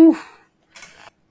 Whew.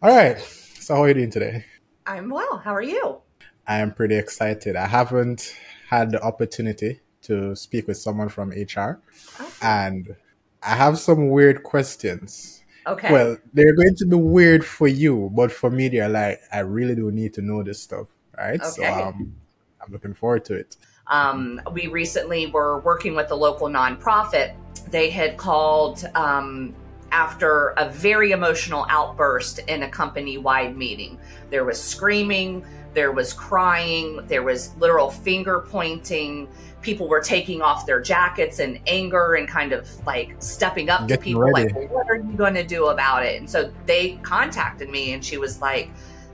All right. So, how are you doing today? I'm well. How are you? I am pretty excited. I haven't had the opportunity to speak with someone from HR, okay. and I have some weird questions. Okay. Well, they're going to be weird for you, but for me, they're like, I really do need to know this stuff, right? Okay. So, um, I'm looking forward to it. Um, we recently were working with a local nonprofit. They had called um, after a very emotional outburst in a company wide meeting. There was screaming, there was crying, there was literal finger pointing. People were taking off their jackets in anger and kind of like stepping up Getting to people, ready. like, well, What are you going to do about it? And so they contacted me, and she was like,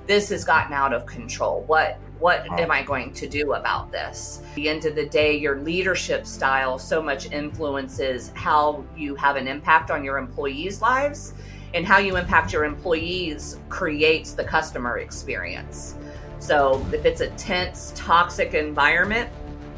This has gotten out of control. What what am I going to do about this? At the end of the day, your leadership style so much influences how you have an impact on your employees' lives, and how you impact your employees creates the customer experience. So if it's a tense, toxic environment,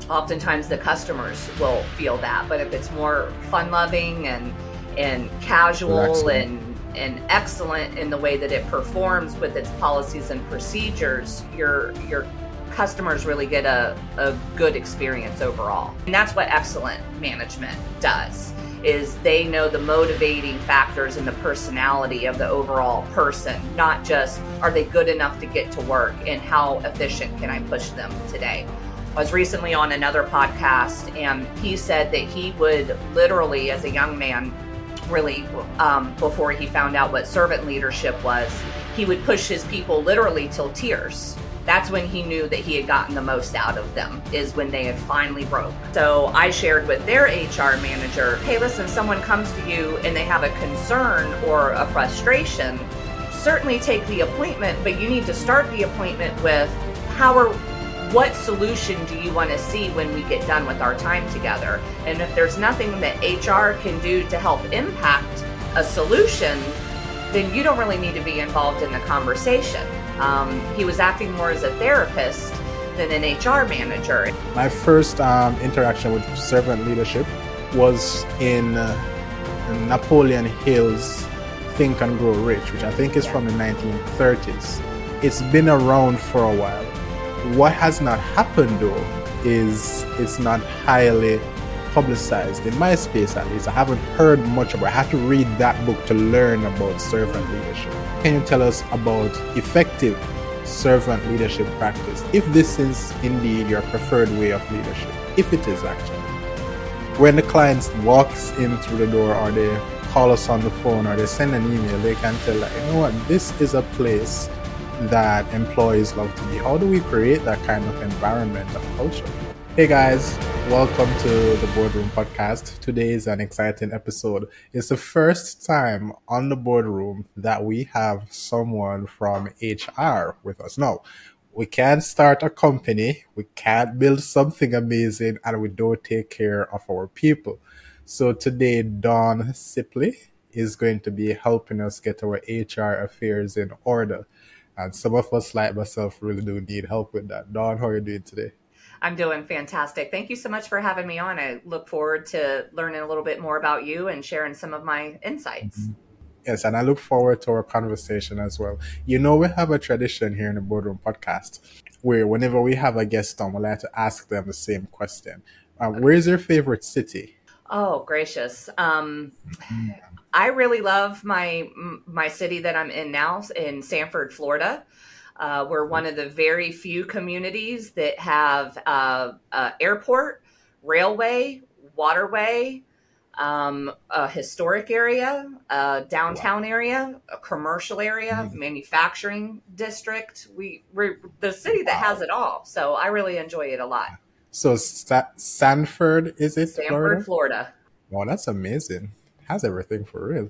oftentimes the customers will feel that. But if it's more fun loving and and casual and and excellent in the way that it performs with its policies and procedures, your your customers really get a, a good experience overall. And that's what excellent management does is they know the motivating factors and the personality of the overall person, not just are they good enough to get to work and how efficient can I push them today. I was recently on another podcast and he said that he would literally, as a young man, really um, before he found out what servant leadership was, he would push his people literally till tears. That's when he knew that he had gotten the most out of them, is when they had finally broke. So I shared with their HR manager hey, listen, someone comes to you and they have a concern or a frustration, certainly take the appointment, but you need to start the appointment with how are what solution do you want to see when we get done with our time together? And if there's nothing that HR can do to help impact a solution, then you don't really need to be involved in the conversation. Um, he was acting more as a therapist than an HR manager. My first um, interaction with servant leadership was in uh, Napoleon Hill's Think and Grow Rich, which I think is from the 1930s. It's been around for a while what has not happened though is it's not highly publicized in my space at least. I haven't heard much about. It. I have to read that book to learn about servant leadership. Can you tell us about effective servant leadership practice? If this is indeed your preferred way of leadership, if it is actually. When the client walks in through the door or they call us on the phone or they send an email, they can tell that, you know what, this is a place that employees love to be. How do we create that kind of environment and culture? Hey guys, welcome to the Boardroom Podcast. Today is an exciting episode. It's the first time on the boardroom that we have someone from HR with us. Now, we can't start a company, we can't build something amazing, and we don't take care of our people. So today, Dawn Sipley is going to be helping us get our HR affairs in order. And some of us, like myself, really do need help with that. Dawn, how are you doing today? I'm doing fantastic. Thank you so much for having me on. I look forward to learning a little bit more about you and sharing some of my insights. Mm-hmm. Yes, and I look forward to our conversation as well. You know, we have a tradition here in the Boardroom Podcast where whenever we have a guest on, we like to ask them the same question. Uh, okay. Where's your favorite city? Oh, gracious. Um, mm-hmm. I really love my my city that I'm in now in Sanford, Florida. Uh, we're one of the very few communities that have uh, uh, airport, railway, waterway, um, a historic area, a downtown wow. area, a commercial area, mm-hmm. manufacturing district. We we're the city that wow. has it all. So I really enjoy it a lot. So Sa- Sanford is it? Sanford, Florida. Florida. Wow, that's amazing has everything for real.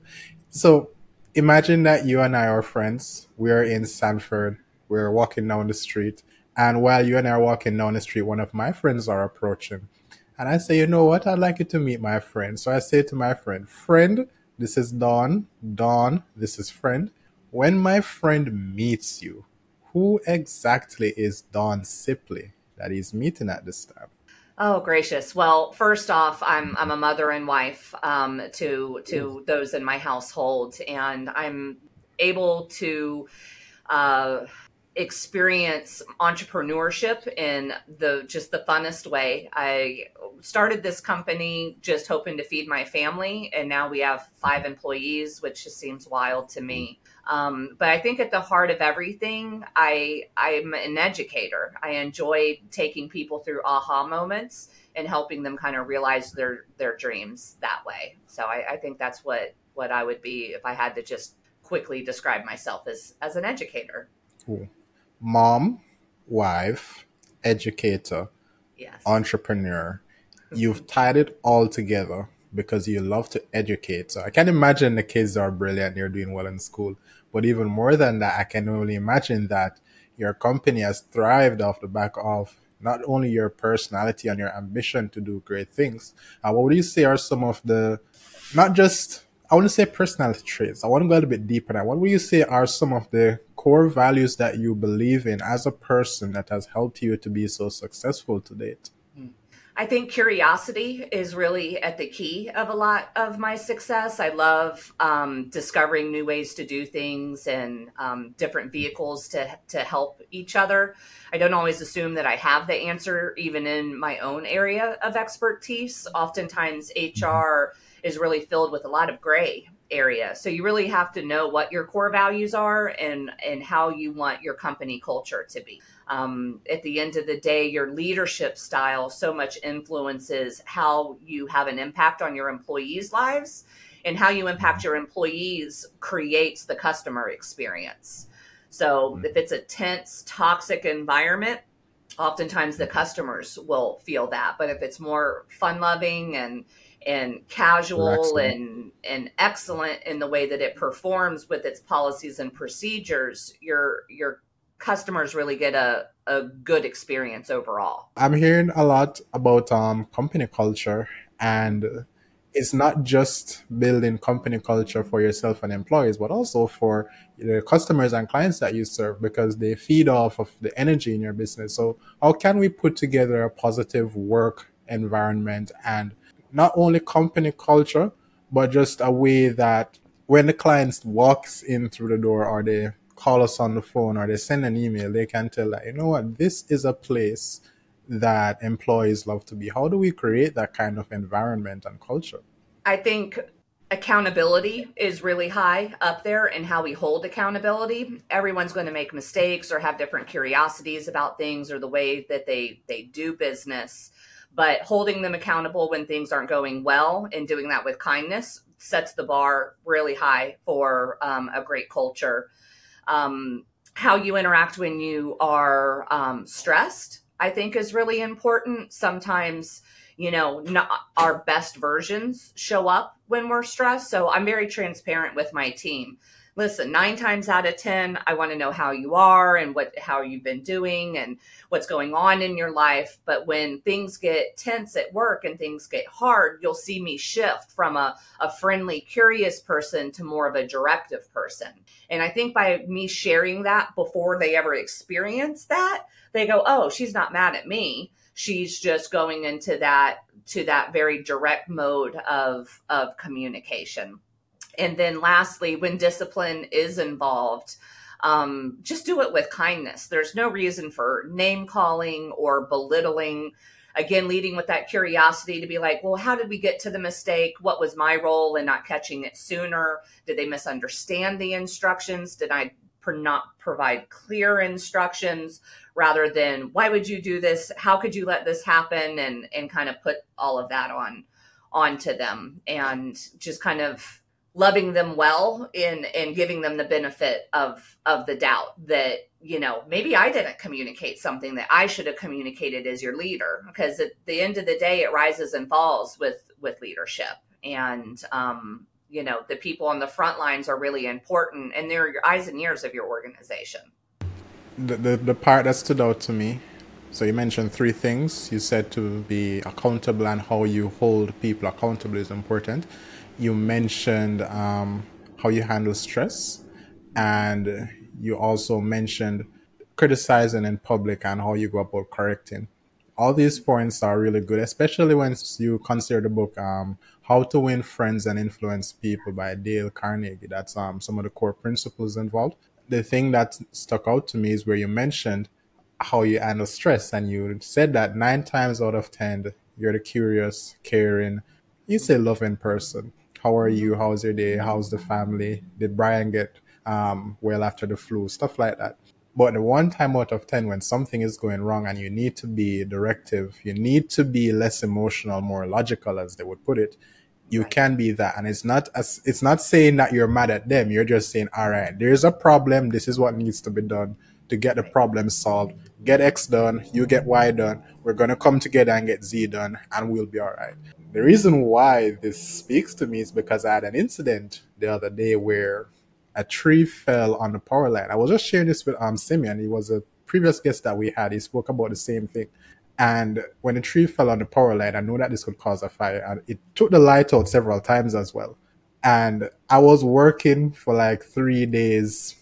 So imagine that you and I are friends. We're in Sanford. We're walking down the street. And while you and I are walking down the street, one of my friends are approaching. And I say, you know what? I'd like you to meet my friend. So I say to my friend, friend, this is Dawn. Dawn, this is friend. When my friend meets you, who exactly is Dawn Sipley that he's meeting at this time? Oh gracious! Well, first off, I'm I'm a mother and wife um, to to those in my household, and I'm able to uh, experience entrepreneurship in the just the funnest way. I started this company just hoping to feed my family, and now we have five employees, which just seems wild to me. Um, but I think at the heart of everything, I I'm an educator. I enjoy taking people through aha moments and helping them kind of realize their their dreams that way. So I, I think that's what what I would be if I had to just quickly describe myself as as an educator. Cool. Mom, wife, educator, yes. entrepreneur. You've tied it all together because you love to educate. So I can imagine the kids are brilliant, they're doing well in school. But even more than that, I can only imagine that your company has thrived off the back of not only your personality and your ambition to do great things. Uh, what would you say are some of the, not just, I want to say personality traits. I want to go a little bit deeper now. What would you say are some of the core values that you believe in as a person that has helped you to be so successful to date? I think curiosity is really at the key of a lot of my success. I love um, discovering new ways to do things and um, different vehicles to to help each other. I don't always assume that I have the answer, even in my own area of expertise. Oftentimes, HR is really filled with a lot of gray area. So you really have to know what your core values are and and how you want your company culture to be. Um, at the end of the day, your leadership style so much influences how you have an impact on your employees' lives, and how you impact your employees creates the customer experience. So mm-hmm. if it's a tense, toxic environment, oftentimes the customers will feel that. But if it's more fun loving and and casual and and excellent in the way that it performs with its policies and procedures, your your customers really get a, a good experience overall. I'm hearing a lot about um, company culture and it's not just building company culture for yourself and employees, but also for the customers and clients that you serve because they feed off of the energy in your business. So how can we put together a positive work environment and not only company culture, but just a way that when the client walks in through the door or they call us on the phone or they send an email, they can tell that, you know what, this is a place that employees love to be. How do we create that kind of environment and culture? I think accountability is really high up there and how we hold accountability everyone's going to make mistakes or have different curiosities about things or the way that they they do business but holding them accountable when things aren't going well and doing that with kindness sets the bar really high for um, a great culture. Um, how you interact when you are um, stressed, I think, is really important. Sometimes, you know, not, our best versions show up when we're stressed. So I'm very transparent with my team listen, nine times out of 10, I want to know how you are and what, how you've been doing and what's going on in your life. But when things get tense at work and things get hard, you'll see me shift from a, a friendly, curious person to more of a directive person. And I think by me sharing that before they ever experience that, they go, oh, she's not mad at me. She's just going into that to that very direct mode of of communication. And then lastly, when discipline is involved, um, just do it with kindness. There's no reason for name calling or belittling. Again, leading with that curiosity to be like, well, how did we get to the mistake? What was my role in not catching it sooner? Did they misunderstand the instructions? Did I not provide clear instructions rather than why would you do this? How could you let this happen? And and kind of put all of that on onto them and just kind of loving them well and and giving them the benefit of of the doubt that you know maybe i didn't communicate something that i should have communicated as your leader. Because at the end of the day it rises and falls with with leadership. And um you know the people on the front lines are really important and they're your eyes and ears of your organization. The, the, the part that stood out to me so you mentioned three things. You said to be accountable and how you hold people accountable is important you mentioned um, how you handle stress, and you also mentioned criticizing in public and how you go about correcting. all these points are really good, especially when you consider the book um, "How to Win Friends and Influence People" by Dale Carnegie. That's um, some of the core principles involved. The thing that stuck out to me is where you mentioned how you handle stress, and you said that nine times out of ten, you're the curious, caring, you say loving person. How are you? How's your day? How's the family? Did Brian get um, well after the flu? Stuff like that. But the one time out of 10 when something is going wrong and you need to be directive, you need to be less emotional, more logical, as they would put it, you right. can be that. And it's not as, it's not saying that you're mad at them. You're just saying, all right, there's a problem. This is what needs to be done to get the problem solved. Get X done. You get Y done. We're going to come together and get Z done and we'll be all right. The reason why this speaks to me is because I had an incident the other day where a tree fell on the power line. I was just sharing this with um Simeon. He was a previous guest that we had. He spoke about the same thing. And when the tree fell on the power line, I know that this could cause a fire. And it took the light out several times as well. And I was working for like three days,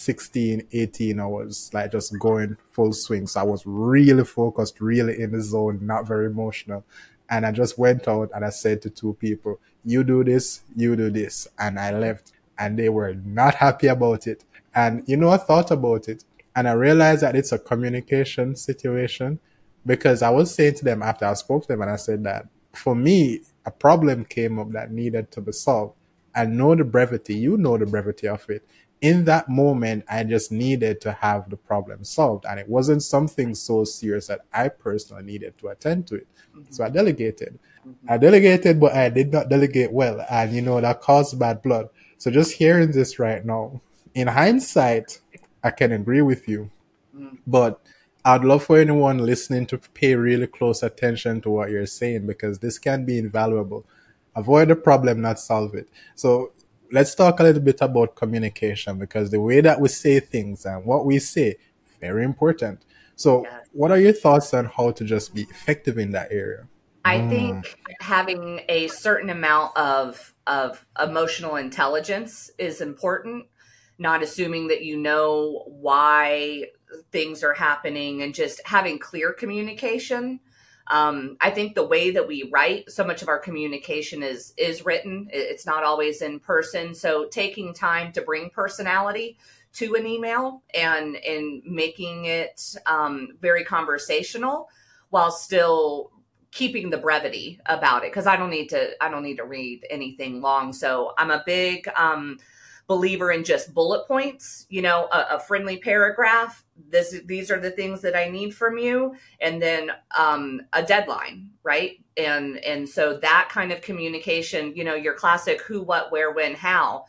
16, 18 hours, like just going full swing. So I was really focused, really in the zone, not very emotional. And I just went out and I said to two people, you do this, you do this. And I left and they were not happy about it. And you know, I thought about it and I realized that it's a communication situation because I was saying to them after I spoke to them and I said that for me, a problem came up that needed to be solved. I know the brevity, you know the brevity of it. In that moment, I just needed to have the problem solved. And it wasn't something so serious that I personally needed to attend to it. Mm-hmm. So I delegated. Mm-hmm. I delegated, but I did not delegate well. And you know, that caused bad blood. So just hearing this right now, in hindsight, I can agree with you. Mm. But I'd love for anyone listening to pay really close attention to what you're saying because this can be invaluable. Avoid the problem, not solve it. So let's talk a little bit about communication because the way that we say things and what we say, very important. So what are your thoughts on how to just be effective in that area? I mm. think having a certain amount of of emotional intelligence is important. Not assuming that you know why things are happening and just having clear communication. Um, I think the way that we write, so much of our communication is is written. It's not always in person. So taking time to bring personality to an email and and making it um, very conversational while still keeping the brevity about it because I don't need to I don't need to read anything long. So I'm a big um, believer in just bullet points. You know, a, a, friendly paragraph. This these are the things that I need from you, and then um, a deadline, right? And and so that kind of communication. You know, your classic who, what, where, when, how.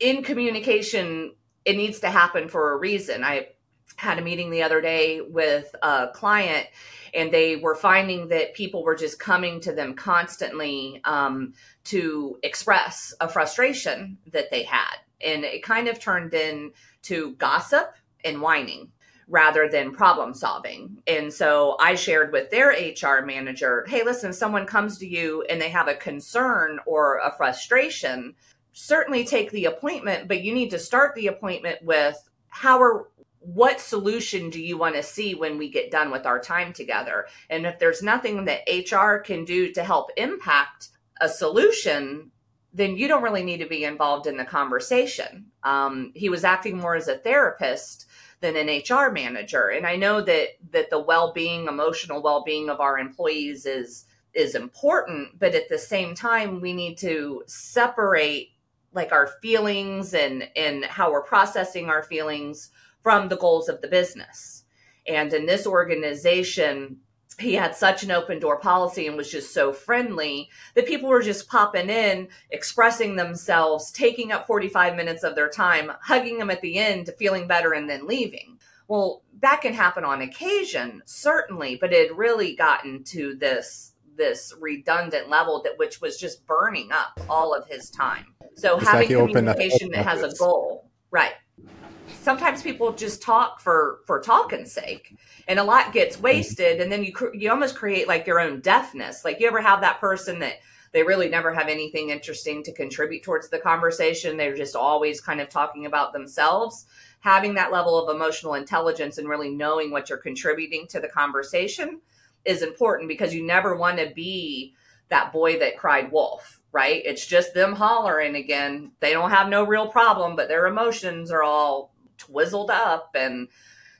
In communication, it needs to happen for a reason. I had a meeting the other day with a client and they were finding that people were just coming to them constantly um, to express a frustration that they had and it kind of turned into gossip and whining rather than problem solving. And so I shared with their HR manager, hey, listen, someone comes to you and they have a concern or a frustration, certainly take the appointment, but you need to start the appointment with how are what solution do you want to see when we get done with our time together? And if there's nothing that HR can do to help impact a solution, then you don't really need to be involved in the conversation. Um, he was acting more as a therapist than an HR manager, and I know that that the well-being, emotional well-being of our employees is is important, but at the same time, we need to separate like our feelings and and how we're processing our feelings from the goals of the business. And in this organization, he had such an open door policy and was just so friendly that people were just popping in, expressing themselves, taking up 45 minutes of their time, hugging them at the end, feeling better, and then leaving. Well, that can happen on occasion, certainly, but it had really gotten to this this redundant level that which was just burning up all of his time. So it's having like communication that has a goal, right? Sometimes people just talk for for talking's sake and a lot gets mm-hmm. wasted and then you you almost create like your own deafness like you ever have that person that they really never have anything interesting to contribute towards the conversation. They're just always kind of talking about themselves. Having that level of emotional intelligence and really knowing what you're contributing to the conversation is important because you never want to be that boy that cried wolf, right? It's just them hollering again. They don't have no real problem, but their emotions are all twizzled up and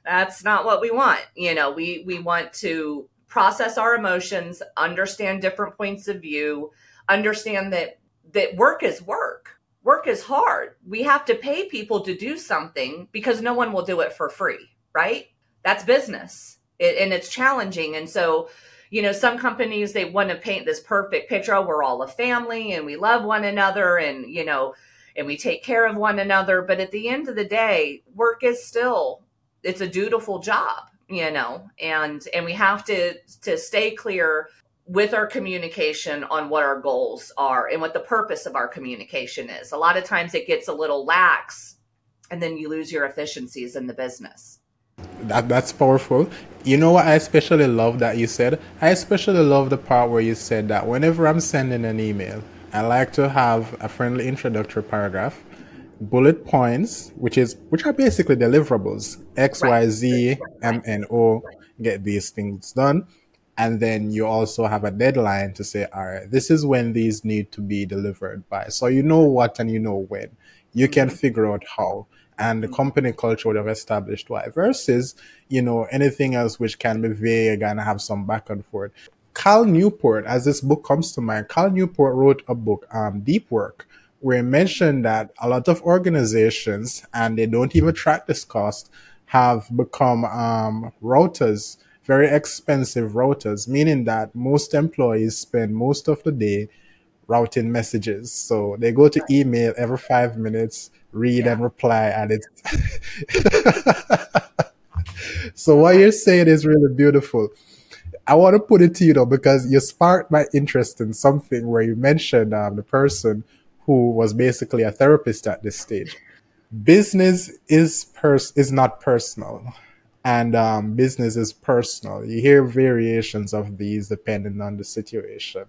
that's not what we want. You know, we we want to process our emotions, understand different points of view, understand that that work is work. Work is hard. We have to pay people to do something because no one will do it for free, right? That's business. It, and it's challenging. And so, you know, some companies they want to paint this perfect picture. Oh, we're all a family and we love one another and, you know, and we take care of one another. But at the end of the day, work is still it's a dutiful job, you know, and and we have to to stay clear with our communication on what our goals are and what the purpose of our communication is. A lot of times it gets a little lax and then you lose your efficiencies in the business. That that's powerful. You know what I especially love that you said? I especially love the part where you said that whenever I'm sending an email, I like to have a friendly introductory paragraph, bullet points, which is which are basically deliverables. X, right. Y, Z, M, N, O, get these things done. And then you also have a deadline to say, all right, this is when these need to be delivered by. So you know what and you know when. You can figure out how and the company culture would have established why versus you know anything else which can be vague and have some back and forth cal newport as this book comes to mind cal newport wrote a book um, deep work where he mentioned that a lot of organizations and they don't even track this cost have become um, routers very expensive routers meaning that most employees spend most of the day routing messages. So they go to email every five minutes read yeah. and reply and it's so what you're saying is really beautiful i want to put it to you though because you sparked my interest in something where you mentioned um, the person who was basically a therapist at this stage business is pers- is not personal and um, business is personal you hear variations of these depending on the situation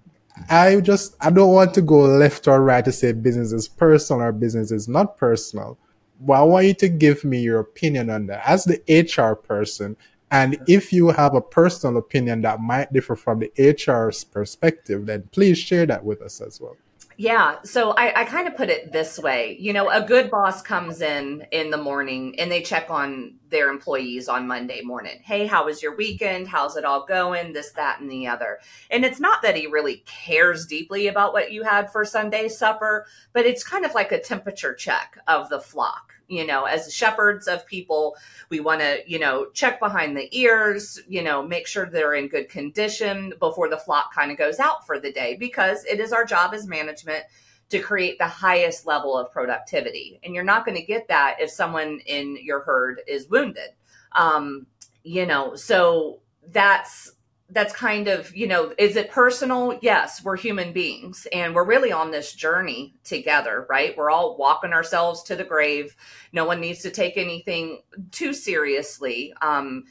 I just I don't want to go left or right to say business is personal or business is not personal. But I want you to give me your opinion on that as the HR person. And if you have a personal opinion that might differ from the HR's perspective, then please share that with us as well. Yeah. So I, I kind of put it this way. You know, a good boss comes in in the morning and they check on their employees on Monday morning. Hey, how was your weekend? How's it all going? This, that, and the other. And it's not that he really cares deeply about what you had for Sunday supper, but it's kind of like a temperature check of the flock you know as shepherds of people we want to you know check behind the ears you know make sure they're in good condition before the flock kind of goes out for the day because it is our job as management to create the highest level of productivity. And you're not going to get that if someone in your herd is wounded. Um you know so that's that's kind of you know is it personal? Yes we're human beings and we're really on this journey together right? We're all walking ourselves to the grave. No one needs to take anything too seriously. Um,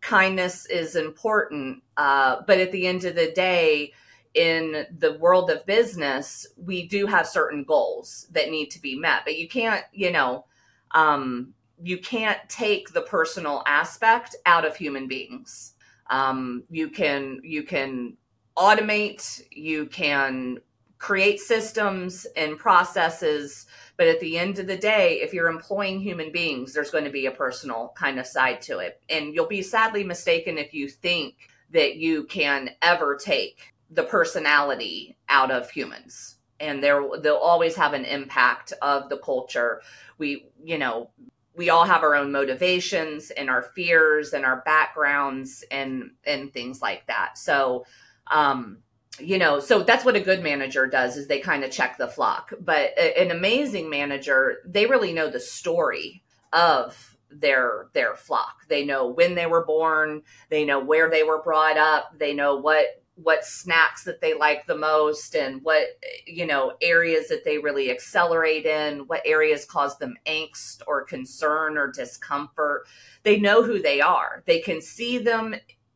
kindness is important uh, but at the end of the day in the world of business we do have certain goals that need to be met but you can't you know um, you can't take the personal aspect out of human beings. Um, you can you can automate, you can create systems and processes, but at the end of the day, if you're employing human beings, there's going to be a personal kind of side to it, and you'll be sadly mistaken if you think that you can ever take the personality out of humans. And there they'll always have an impact of the culture. We you know we all have our own motivations and our fears and our backgrounds and and things like that. So um you know so that's what a good manager does is they kind of check the flock. But a, an amazing manager they really know the story of their their flock. They know when they were born. They know where they were brought up. They know what what snacks that they like the most and what you know areas that they really accelerate in what areas cause them angst or concern or discomfort they know who they are they can see them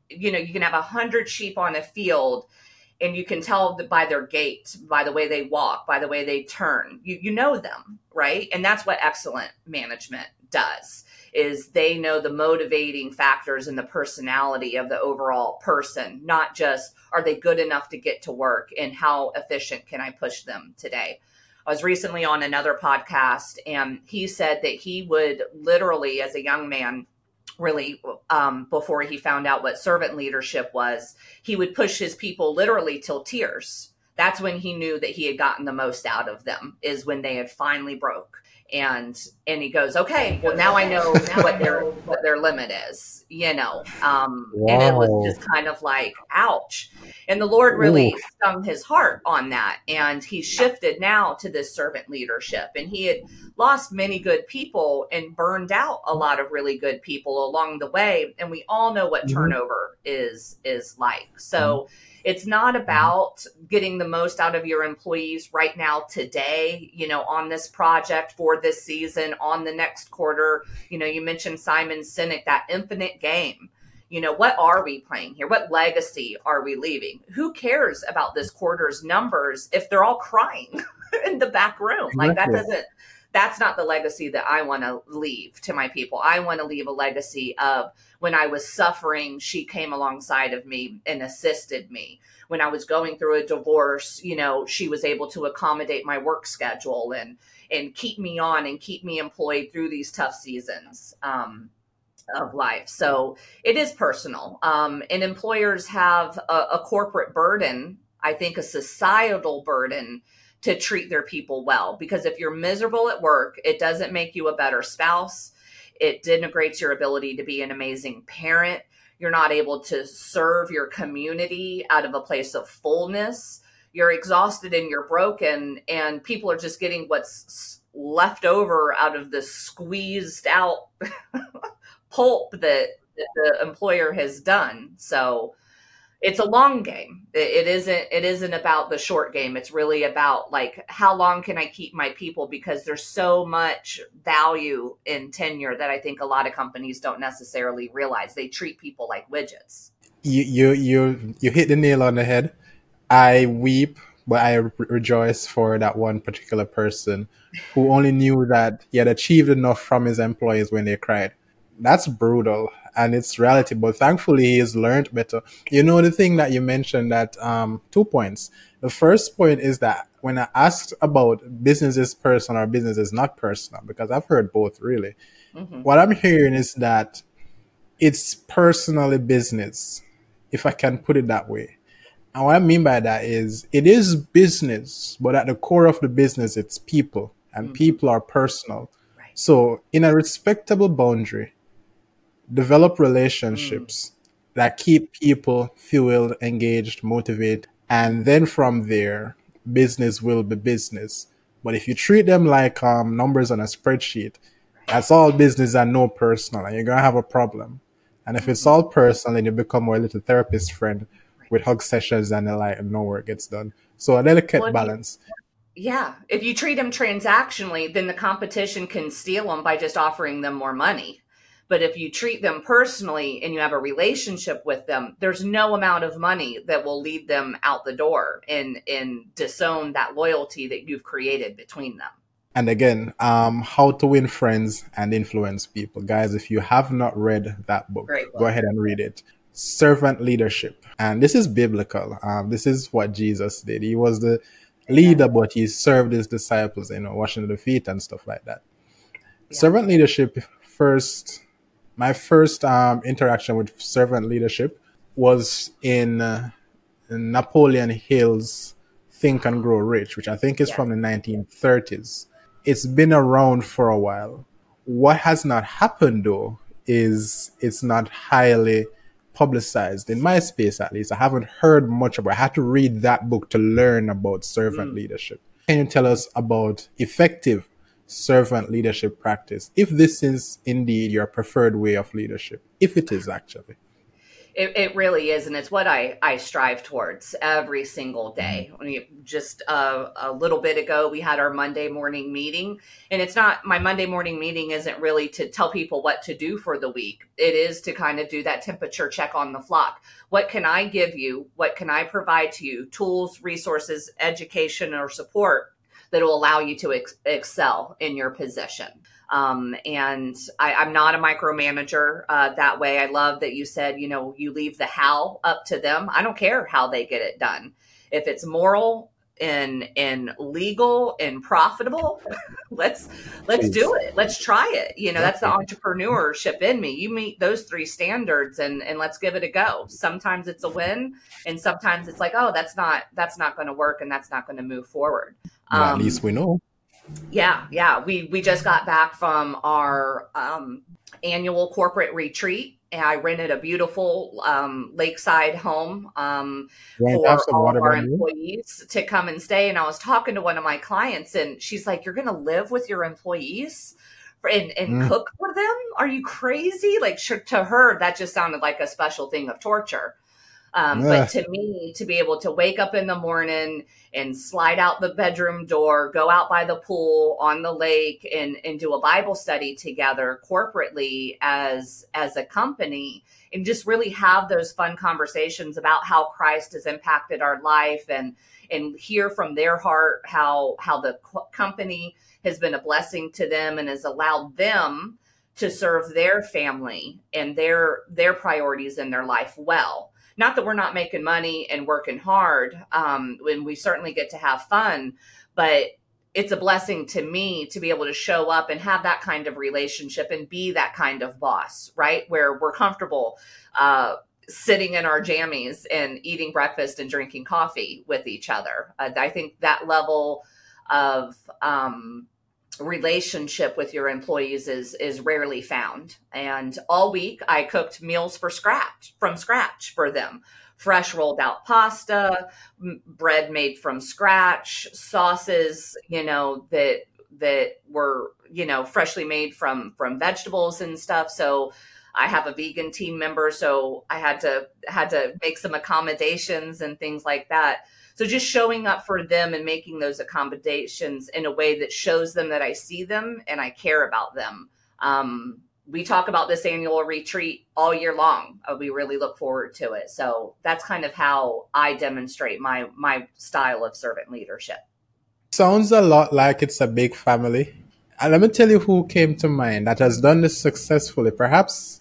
you know you can have a hundred sheep on a field and you can tell by their gait, by the way they walk, by the way they turn. You you know them, right? And that's what excellent management does is they know the motivating factors and the personality of the overall person, not just are they good enough to get to work and how efficient can I push them today. I was recently on another podcast and he said that he would literally, as a young man, really um, before he found out what servant leadership was, he would push his people literally till tears. That's when he knew that he had gotten the most out of them, is when they had finally broke and and he goes okay well now i know what their what their limit is you know um wow. and it was just kind of like ouch and the lord really Ooh. stung his heart on that and he shifted now to this servant leadership and he had lost many good people and burned out a lot of really good people along the way and we all know what mm-hmm. turnover is is like so mm-hmm it's not mm-hmm. about getting the most out of your employees right now, today, you know, on this project for this season, on the next quarter. You know, you mentioned Simon Sinek, that infinite game. You know, what are we playing here? What legacy are we leaving? Who cares about this quarter's numbers if they're all crying in the back room? Like that doesn't that's not the legacy that I want to leave to my people. I want to leave a legacy of when I was suffering, she came alongside of me and assisted me. When I was going through a divorce, you know, she was able to accommodate my work schedule and and keep me on and keep me employed through these tough seasons. Um, of life. So it is personal. Um, and employers have a, a corporate burden, I think a societal burden to treat their people well. Because if you're miserable at work, it doesn't make you a better spouse. It denigrates your ability to be an amazing parent. You're not able to serve your community out of a place of fullness. You're exhausted and you're broken, and people are just getting what's left over out of the squeezed out pulp that, that the employer has done. So, it's a long game. It, it isn't it isn't about the short game. It's really about like how long can I keep my people because there's so much value in tenure that I think a lot of companies don't necessarily realize. They treat people like widgets. You you you you hit the nail on the head. I weep but I re- rejoice for that one particular person who only knew that he had achieved enough from his employees when they cried. That's brutal and it's reality. But thankfully, he's learned better. You know, the thing that you mentioned that um, two points. The first point is that when I asked about business is personal or business is not personal, because I've heard both really, mm-hmm. what I'm hearing is that it's personally business, if I can put it that way. And what I mean by that is it is business, but at the core of the business, it's people, and mm-hmm. people are personal. Right. So, in a respectable boundary, develop relationships mm. that keep people fueled, engaged, motivated, and then from there, business will be business. But if you treat them like um, numbers on a spreadsheet, that's all business and no personal, and you're gonna have a problem. And if it's all personal, then you become more a little therapist friend with hug sessions and the like, and no work gets done. So a delicate well, balance. Yeah, if you treat them transactionally, then the competition can steal them by just offering them more money. But if you treat them personally and you have a relationship with them, there's no amount of money that will lead them out the door and and disown that loyalty that you've created between them. And again, um, how to win friends and influence people, guys. If you have not read that book, go ahead and read it. Servant leadership, and this is biblical. Um, this is what Jesus did. He was the leader, but he served his disciples, you know, washing the feet and stuff like that. Yeah. Servant leadership first my first um, interaction with servant leadership was in, uh, in, Napoleon Hill's Think and Grow Rich, which I think is yeah. from the 1930s. It's been around for a while. What has not happened though is it's not highly publicized in my space at least. I haven't heard much about. It. I had to read that book to learn about servant mm. leadership. Can you tell us about effective servant leadership practice if this is indeed your preferred way of leadership if it is actually It, it really is, and it's what I, I strive towards every single day. Mm-hmm. Just uh, a little bit ago, we had our Monday morning meeting, and it's not my Monday morning meeting isn't really to tell people what to do for the week. It is to kind of do that temperature check on the flock. What can I give you? What can I provide to you? Tools, resources, education, or support that will allow you to ex- excel in your position. Um, and I, am not a micromanager uh, that way. I love that you said, you know, you leave the how up to them. I don't care how they get it done. If it's moral and and legal and profitable, let's let's Please. do it. Let's try it. You know, that's the entrepreneurship in me. You meet those three standards and and let's give it a go. Sometimes it's a win, and sometimes it's like, oh, that's not that's not going to work, and that's not going to move forward. Well, um, at least we know. Yeah, yeah. We we just got back from our um, annual corporate retreat. And I rented a beautiful um, lakeside home um, for all of our employees to come and stay. And I was talking to one of my clients, and she's like, "You're going to live with your employees?" and, and mm. cook for them? Are you crazy? Like to her, that just sounded like a special thing of torture. Um, but to me, to be able to wake up in the morning and slide out the bedroom door, go out by the pool on the lake and, and do a Bible study together corporately as, as a company and just really have those fun conversations about how Christ has impacted our life and, and hear from their heart how, how the company has been a blessing to them and has allowed them to serve their family and their, their priorities in their life well not that we're not making money and working hard um, when we certainly get to have fun but it's a blessing to me to be able to show up and have that kind of relationship and be that kind of boss right? Where we're comfortable uh, sitting in our jammies and eating breakfast and drinking coffee with each other. Uh, i think that level of um, relationship with your employees is is rarely found. And all week i cooked meals for scratch from scratch for them. Fresh rolled out pasta bread made from scratch sauces you know that that were you know freshly made from from vegetables and stuff. So i have a vegan team member so i had to had to make some accommodations and things like that so just showing up for them and making those accommodations in a way that shows them that I see them and I care about them. Um, we talk about this annual retreat all year long. Uh, we really look forward to it. So that's kind of how I demonstrate my my style of servant leadership. Sounds a lot like it's a big family. And let me tell you who came to mind that has done this successfully. Perhaps,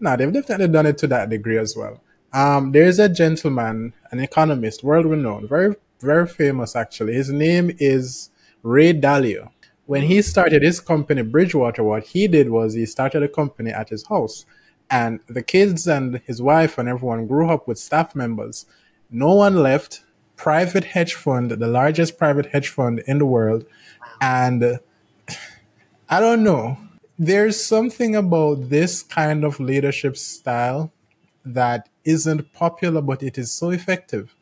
no, they've definitely done it to that degree as well. Um, there is a gentleman, an economist, world renowned, very, very famous actually. His name is Ray Dalio. When he started his company, Bridgewater, what he did was he started a company at his house. And the kids and his wife and everyone grew up with staff members. No one left. Private hedge fund, the largest private hedge fund in the world. And I don't know. There's something about this kind of leadership style that isn't popular, but it is so effective.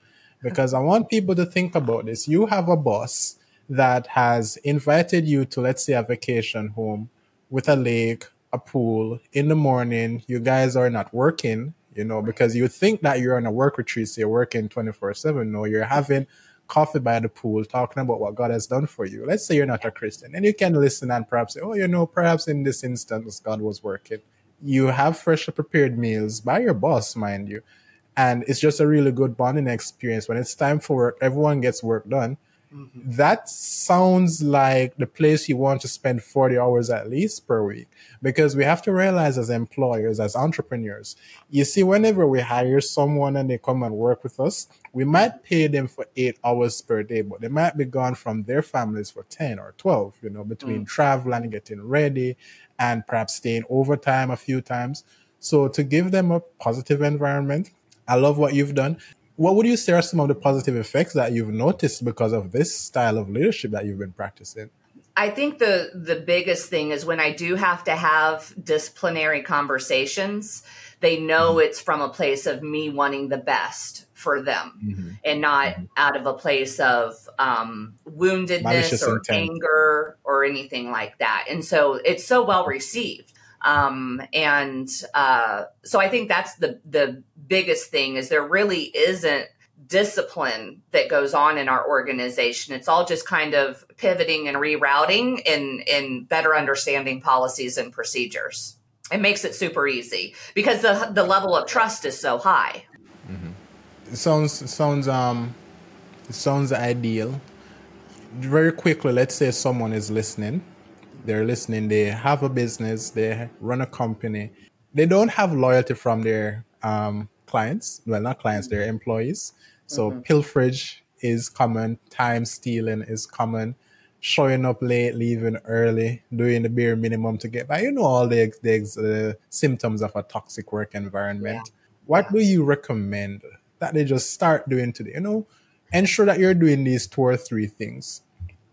Because I want people to think about this. You have a boss that has invited you to, let's say, a vacation home with a lake, a pool in the morning. You guys are not working, you know, because you think that you're on a work retreat, so you're working 24 7. No, you're having coffee by the pool talking about what God has done for you. Let's say you're not a Christian and you can listen and perhaps say, oh, you know, perhaps in this instance, God was working you have freshly prepared meals by your boss, mind you. And it's just a really good bonding experience. When it's time for work, everyone gets work done. Mm-hmm. That sounds like the place you want to spend 40 hours at least per week. Because we have to realize as employers, as entrepreneurs, you see, whenever we hire someone and they come and work with us, we might pay them for eight hours per day, but they might be gone from their families for 10 or 12, you know, between mm. travel and getting ready and perhaps staying overtime a few times. So to give them a positive environment, I love what you've done. What would you say are some of the positive effects that you've noticed because of this style of leadership that you've been practicing? I think the the biggest thing is when I do have to have disciplinary conversations, they know mm-hmm. it's from a place of me wanting the best for them mm-hmm. and not mm-hmm. out of a place of um, woundedness or intent. anger or anything like that. And so it's so well received. Um, and uh, so I think that's the the biggest thing is there really isn't discipline that goes on in our organization. It's all just kind of pivoting and rerouting and and better understanding policies and procedures. It makes it super easy because the the level of trust is so high. Mm-hmm. It sounds it sounds um it sounds ideal. Very quickly, let's say someone is listening. They're listening. They have a business. They run a company. They don't have loyalty from their um, clients. Well, not clients. Their employees. So mm-hmm. pilferage is common. Time stealing is common. Showing up late, leaving early, doing the bare minimum to get by. You know all the, the, the symptoms of a toxic work environment. Yeah. What yeah. do you recommend that they just start doing today? You know, ensure that you're doing these two or three things.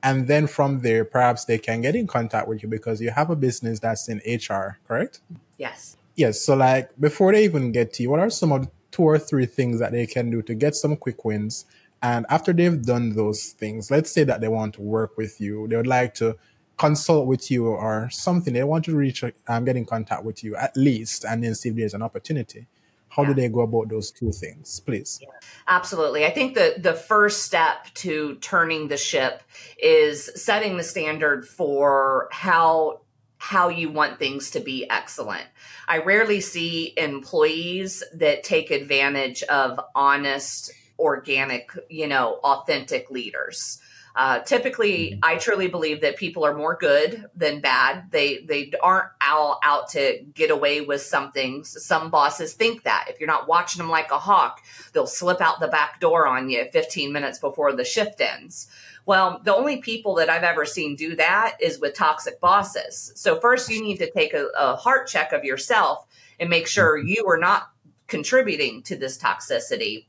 And then from there, perhaps they can get in contact with you because you have a business that's in HR, correct? Yes. Yes. So, like, before they even get to you, what are some of the two or three things that they can do to get some quick wins? And after they've done those things, let's say that they want to work with you, they would like to consult with you or something, they want to reach, um, get in contact with you at least, and then see if there's an opportunity how do they go about those two things? Please. Absolutely. I think the the first step to turning the ship is setting the standard for how how you want things to be excellent. I rarely see employees that take advantage of honest organic you know authentic leaders uh, typically, mm-hmm. I truly believe that people are more good than bad. They they aren't all out to get away with something. Some bosses think that if you're not watching them like a hawk, they'll slip out the back door on you 15 minutes before the shift ends. Well, the only people that I've ever seen do that is with toxic bosses. So first, you need to take a, a heart check of yourself and make sure you are not contributing to this toxicity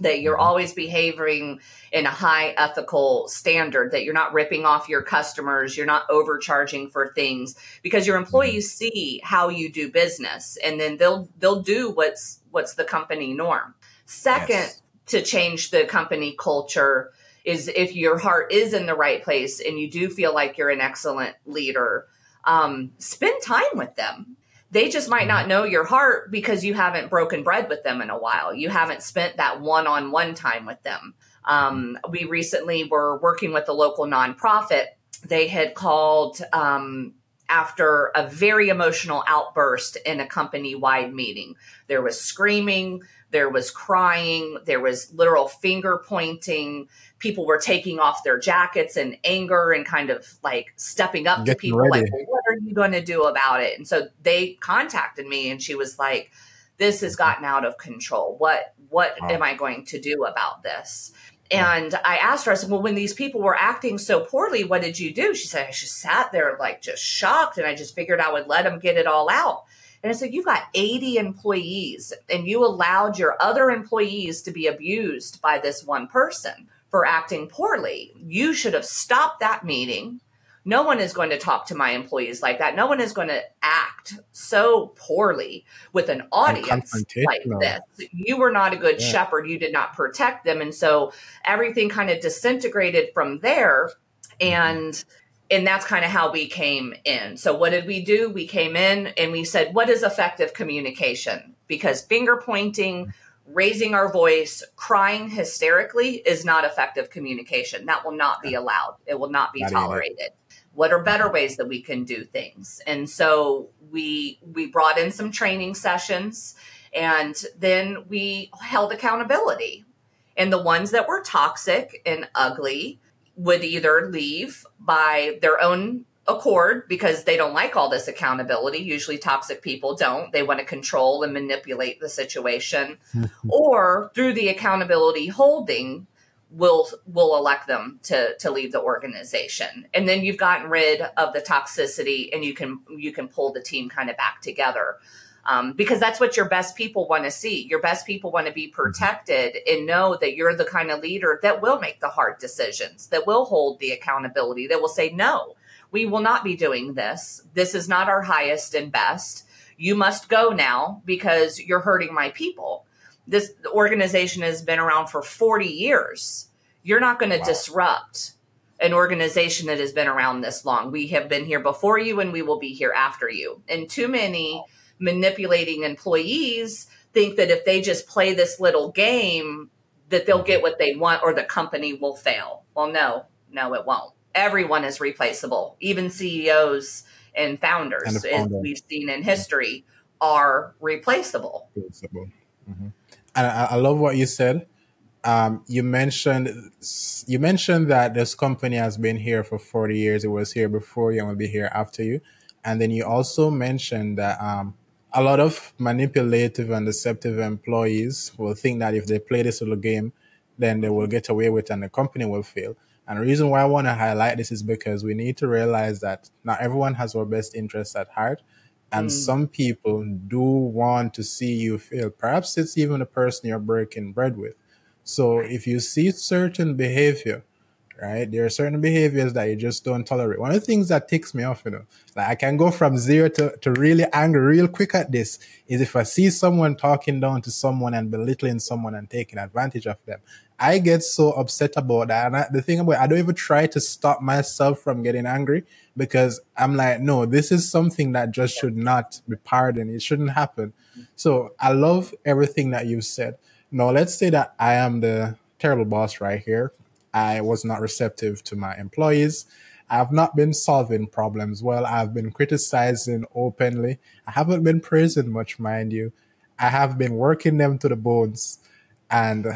that you're always behaving in a high ethical standard that you're not ripping off your customers you're not overcharging for things because your employees see how you do business and then they'll they'll do what's what's the company norm. Second yes. to change the company culture is if your heart is in the right place and you do feel like you're an excellent leader um, spend time with them they just might not mm-hmm. know your heart because you haven't broken bread with them in a while. You haven't spent that one on one time with them. Um, we recently were working with a local nonprofit. They had called um, after a very emotional outburst in a company wide meeting. There was screaming, there was crying, there was literal finger pointing. People were taking off their jackets in anger and kind of like stepping up Getting to people, ready. like, well, what are you going to do about it? And so they contacted me and she was like, this has gotten out of control. What what wow. am I going to do about this? And I asked her, I said, Well, when these people were acting so poorly, what did you do? She said, I just sat there like just shocked and I just figured I would let them get it all out. And I said, You've got 80 employees and you allowed your other employees to be abused by this one person for acting poorly. You should have stopped that meeting. No one is going to talk to my employees like that. No one is going to act so poorly with an audience like this. You were not a good yeah. shepherd. You did not protect them. And so everything kind of disintegrated from there. And and that's kind of how we came in. So what did we do? We came in and we said, what is effective communication? Because finger pointing, raising our voice, crying hysterically is not effective communication. That will not be allowed. It will not be not tolerated. Either. What are better ways that we can do things? And so we we brought in some training sessions and then we held accountability. And the ones that were toxic and ugly, would either leave by their own accord because they don't like all this accountability. Usually, toxic people don't. They want to control and manipulate the situation, or through the accountability holding, will will elect them to to leave the organization. And then you've gotten rid of the toxicity, and you can you can pull the team kind of back together um, because that's what your best people want to see. Your best people want to be mm-hmm. protected and know that you're the kind of leader that will make the hard decisions, that will hold the accountability, that will say, no, we will not be doing this. This is not our highest and best. You must go now because you're hurting my people. This organization has been around for 40 years. You're not going to wow. disrupt an organization that has been around this long. We have been here before you and we will be here after you. And too many manipulating employees think that if they just play this little game, that they'll get what they want or the company will fail. Well, no, no, it won't. Everyone is replaceable, even CEOs and founders, and as we've seen in history, are replaceable. replaceable. Mm-hmm. And I, I, love what you said. Um, you mentioned you mentioned that this company has been here for 40 years. It was here before you and will be here after you. And then you also mentioned that um, a lot of manipulative and deceptive employees will think that if they play this little game, then they will get away with it and the company will fail. And the reason why I want to highlight this is because we need to realize that not everyone has our best interests at heart. And mm. some people do want to see you fail. Perhaps it's even a person you're breaking bread with. So if you see certain behavior right? There are certain behaviors that you just don't tolerate. One of the things that ticks me off, you know, like I can go from zero to, to really angry real quick at this is if I see someone talking down to someone and belittling someone and taking advantage of them. I get so upset about that. And I, the thing about I don't even try to stop myself from getting angry because I'm like, no, this is something that just should not be pardoned. It shouldn't happen. So I love everything that you said. Now let's say that I am the terrible boss right here I was not receptive to my employees. I have not been solving problems well. I've been criticizing openly. I haven't been praising much, mind you. I have been working them to the bones. And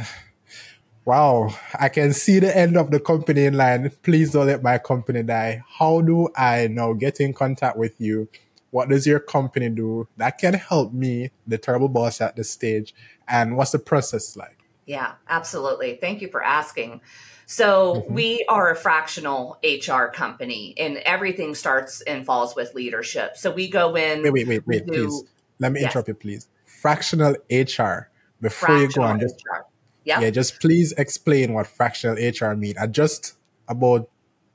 wow, I can see the end of the company in line. Please don't let my company die. How do I now get in contact with you? What does your company do that can help me, the terrible boss at this stage? And what's the process like? Yeah, absolutely. Thank you for asking. So mm-hmm. we are a fractional HR company, and everything starts and falls with leadership. So we go in. Wait, wait, wait, wait, do, please. Let me yes. interrupt you, please. Fractional HR. Before fractional you go on, just HR. Yep. yeah, just please explain what fractional HR mean. I just about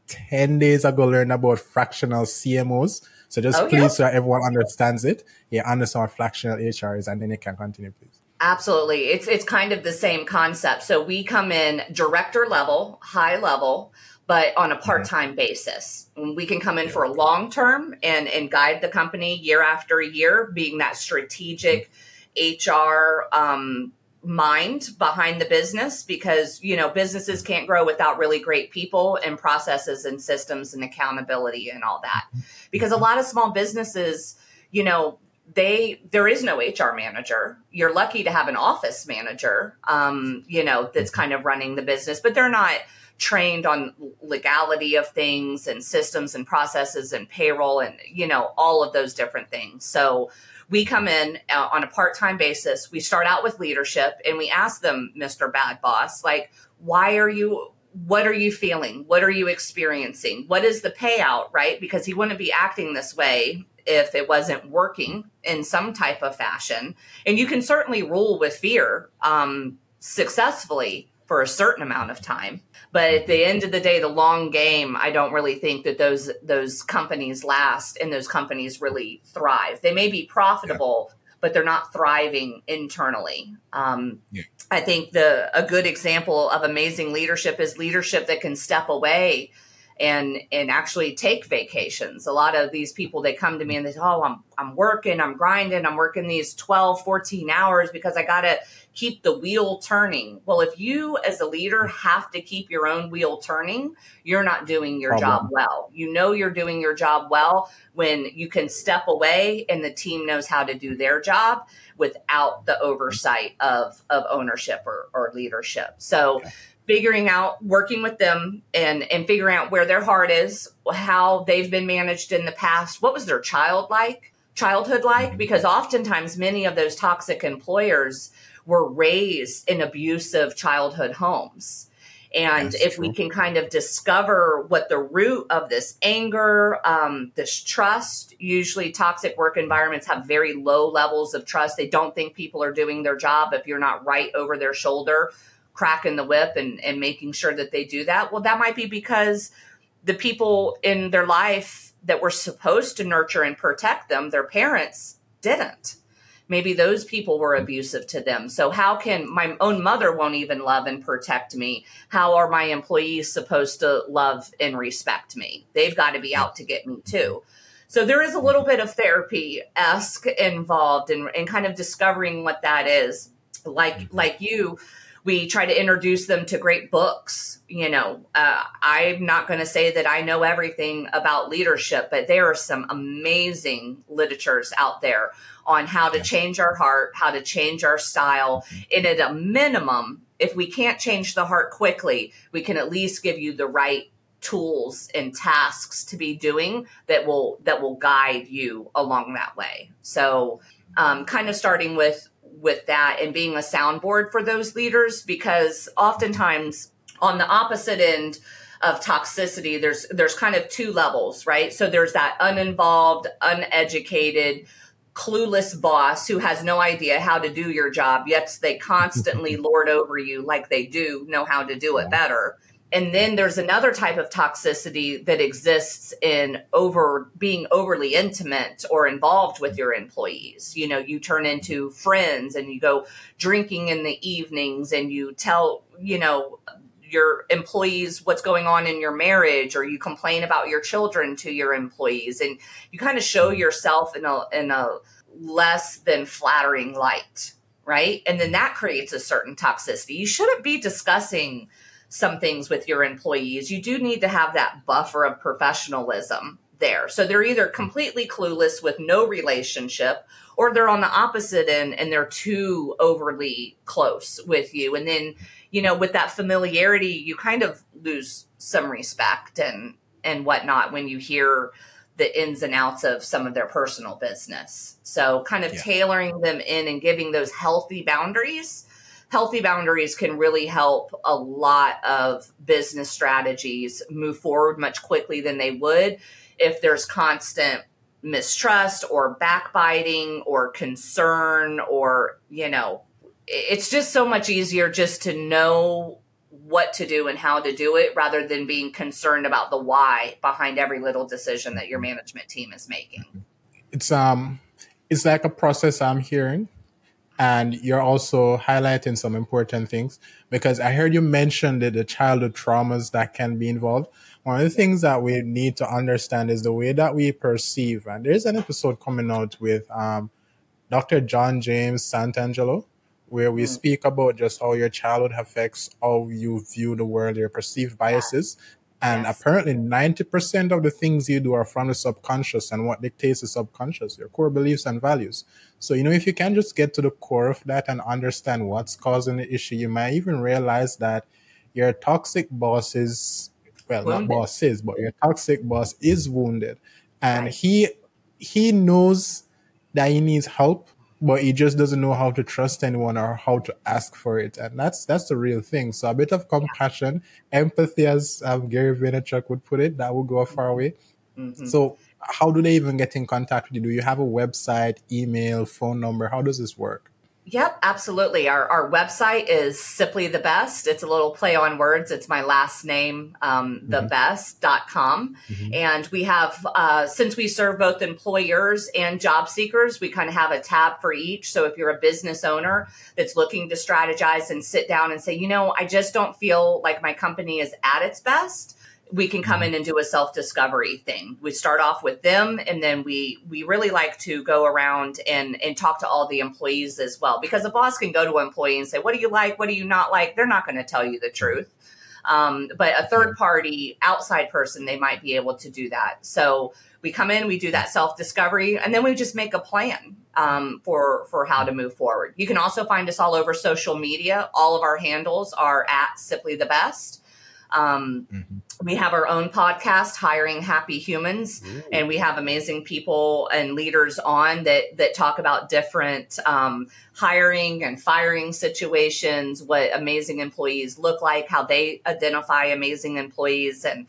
ten days ago learned about fractional CMOs. So just oh, please, yeah. so everyone understands it. Yeah, understand what fractional HR is, and then you can continue, please. Absolutely. It's it's kind of the same concept. So we come in director level, high level, but on a part-time mm-hmm. basis. We can come in for a long term and and guide the company year after year, being that strategic HR um, mind behind the business because you know businesses can't grow without really great people and processes and systems and accountability and all that because a lot of small businesses you know they there is no HR manager. You're lucky to have an office manager, um, you know, that's kind of running the business, but they're not trained on legality of things and systems and processes and payroll and you know all of those different things. So we come in uh, on a part-time basis. We start out with leadership and we ask them, Mr. Bad Boss, like, why are you what are you feeling? What are you experiencing? What is the payout, right? Because he wouldn't be acting this way if it wasn't working in some type of fashion. And you can certainly rule with fear um, successfully for a certain amount of time. But at the end of the day, the long game, I don't really think that those those companies last and those companies really thrive. They may be profitable, yeah. but they're not thriving internally. Um, yeah. I think the a good example of amazing leadership is leadership that can step away and and actually take vacations. A lot of these people they come to me and they say, "Oh, I'm I'm working, I'm grinding, I'm working these 12, 14 hours because I got to keep the wheel turning." Well, if you as a leader have to keep your own wheel turning, you're not doing your Problem. job well. You know you're doing your job well when you can step away and the team knows how to do their job without the oversight of of ownership or, or leadership. So okay figuring out working with them and and figuring out where their heart is how they've been managed in the past what was their child like childhood like because oftentimes many of those toxic employers were raised in abusive childhood homes and That's if true. we can kind of discover what the root of this anger, um, this trust, usually toxic work environments have very low levels of trust. They don't think people are doing their job if you're not right over their shoulder cracking the whip and, and making sure that they do that. Well, that might be because the people in their life that were supposed to nurture and protect them, their parents didn't. maybe those people were abusive to them. So how can my own mother won't even love and protect me? How are my employees supposed to love and respect me? They've got to be out to get me too. So there is a little bit of therapy esque involved in, in kind of discovering what that is. Like like you, we try to introduce them to great books. You know, uh, I'm not going to say that I know everything about leadership, but there are some amazing literatures out there on how to change our heart, how to change our style. And at a minimum, if we can't change the heart quickly, we can at least give you the right tools and tasks to be doing that will that will guide you along that way. So, um, kind of starting with with that and being a soundboard for those leaders because oftentimes on the opposite end of toxicity there's there's kind of two levels right? So there's that uninvolved uneducated clueless boss who has no idea how to do your job yet they constantly lord over you like they do know how to do it better and then there's another type of toxicity that exists in over being overly intimate or involved with your employees. You know you turn into friends and you go drinking in the evenings and you tell you know your employees what's going on in your marriage or you complain about your children to your employees. And you kind of show mm-hmm. yourself in a in a less than flattering light right? And then that creates a certain toxicity. You shouldn't be discussing some things with your employees, you do need to have that buffer of professionalism there. So they're either completely clueless with no relationship or they're on the opposite end and they're too overly close with you. And then, you know, with that familiarity, you kind of lose some respect and and whatnot when you hear the ins and outs of some of their personal business. So kind of yeah. tailoring them in and giving those healthy boundaries healthy boundaries can really help a lot of business strategies move forward much quickly than they would if there's constant mistrust or backbiting or concern or you know it's just so much easier just to know what to do and how to do it rather than being concerned about the why behind every little decision that your management team is making. It's um it's like a process i'm hearing and you're also highlighting some important things because I heard you mention the, the childhood traumas that can be involved. One of the things that we need to understand is the way that we perceive. And there's an episode coming out with um, Dr. John James Santangelo, where we mm. speak about just how your childhood affects how you view the world, your perceived biases. And yes. apparently, 90% of the things you do are from the subconscious and what dictates the subconscious, your core beliefs and values. So, you know, if you can just get to the core of that and understand what's causing the issue, you might even realize that your toxic boss is, well, wounded. not bosses, but your toxic boss is wounded. And right. he, he knows that he needs help, but he just doesn't know how to trust anyone or how to ask for it. And that's, that's the real thing. So a bit of compassion, empathy, as um, Gary Vaynerchuk would put it, that will go a far way. Mm-hmm. So how do they even get in contact with you? Do you have a website, email, phone number? How does this work? Yep, absolutely. Our, our website is Sipley the Best. It's a little play on words. It's my last name, um, mm-hmm. thebest.com. Mm-hmm. And we have, uh, since we serve both employers and job seekers, we kind of have a tab for each. So if you're a business owner that's looking to strategize and sit down and say, you know, I just don't feel like my company is at its best we can come mm-hmm. in and do a self discovery thing. We start off with them, and then we we really like to go around and and talk to all the employees as well. Because a boss can go to an employee and say, "What do you like? What do you not like?" They're not going to tell you the truth. Um, but a third party outside person, they might be able to do that. So we come in, we do that self discovery, and then we just make a plan um, for for how to move forward. You can also find us all over social media. All of our handles are at Sipley the Best. Um, mm-hmm. We have our own podcast, Hiring Happy Humans, Ooh. and we have amazing people and leaders on that that talk about different um, hiring and firing situations, what amazing employees look like, how they identify amazing employees, and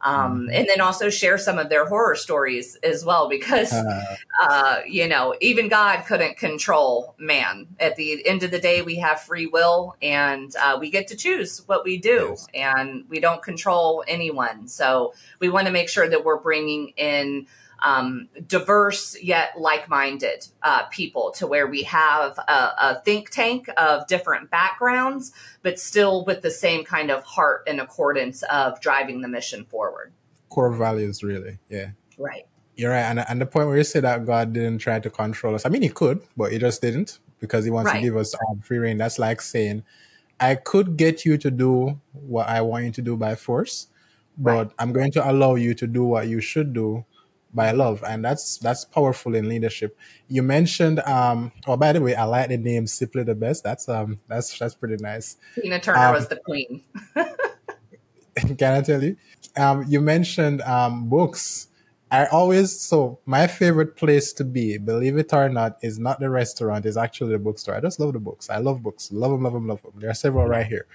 um, mm-hmm. and then also share some of their horror stories as well because uh, uh, you know even god couldn't control man at the end of the day we have free will and uh, we get to choose what we do yes. and we don't control anyone so we want to make sure that we're bringing in um, diverse yet like-minded uh, people to where we have a, a, think tank of different backgrounds but still with the same kind of heart and accordance of driving the mission forward core values really yeah right you're right and, and the point where you say that god didn't try to control us i mean he could but he just didn't because he wants right. to give us um, free reign that's like saying i could get you to do what i want you to do by force but right. i'm going to allow you to do what you should do by love and that's that's powerful in leadership. You mentioned um oh by the way i like the name simply the best. That's um that's that's pretty nice. Tina turner um, was the queen. Can i tell you? Um you mentioned um books. I always so my favorite place to be believe it or not is not the restaurant is actually the bookstore. I just love the books. I love books. Love them love them love them there are several right here.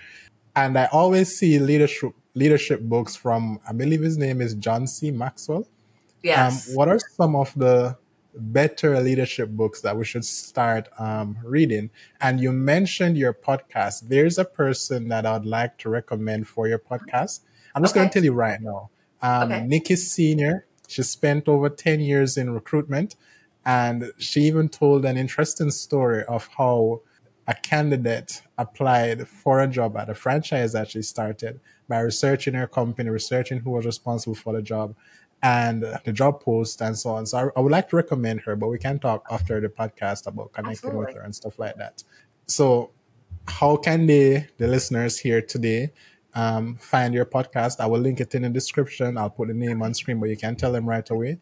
And i always see leadership leadership books from i believe his name is john c. Maxwell yes. Um, what are some of the better leadership books that we should start um, reading? And you mentioned your podcast. There's a person that I'd like to recommend for your podcast. I'm just okay. going to tell you right now. Um, okay. Nikki Senior. She spent over 10 years in recruitment. And she even told an interesting story of how a candidate applied for a job at a franchise that she started by researching her company, researching who was responsible for the job, and the job post and so on. So I, I, would like to recommend her, but we can talk after the podcast about connecting Absolutely. with her and stuff like that. So, how can they, the listeners here today, um, find your podcast? I will link it in the description. I'll put the name on screen, but you can tell them right away.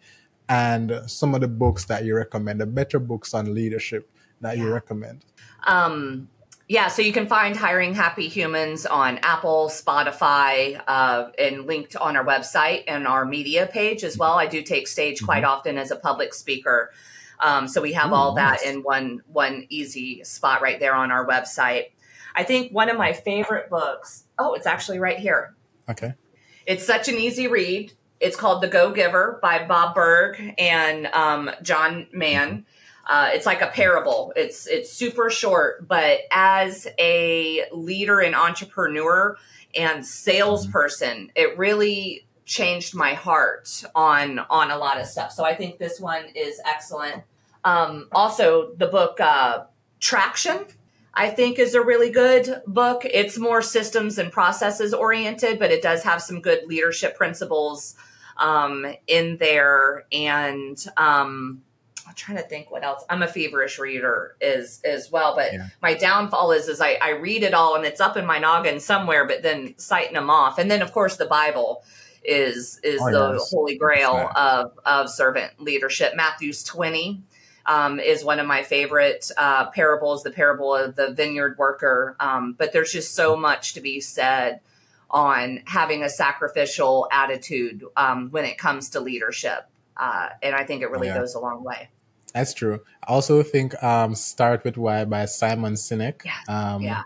And some of the books that you recommend, the better books on leadership that yeah. you recommend. Um, yeah, so you can find Hiring Happy Humans on Apple, Spotify, uh, and linked on our website and our media page as well. I do take stage mm-hmm. quite often as a public speaker. Um, so we have Ooh, all nice. that in one one easy spot right there on our website. I think one of my favorite books. Oh, it's actually right here. Okay. It's such an easy read. It's called The Go Giver by Bob Burg and um, John Mann. Uh, it's like a parable. It's it's super short, but as a leader and entrepreneur and salesperson, it really changed my heart on on a lot of stuff. So I think this one is excellent. Um, also, the book uh, Traction, I think, is a really good book. It's more systems and processes oriented, but it does have some good leadership principles um, in there and. Um, I'm trying to think what else. I'm a feverish reader as as well, but yeah. my downfall is is I, I read it all and it's up in my noggin somewhere, but then citing them off, and then of course the Bible is is oh, the yes. holy grail right. of of servant leadership. Matthew's 20 um, is one of my favorite uh, parables, the parable of the vineyard worker. Um, but there's just so much to be said on having a sacrificial attitude um, when it comes to leadership. Uh, and I think it really yeah. goes a long way. That's true. I also think um, Start With Why by Simon Sinek. Yeah. Um, yeah.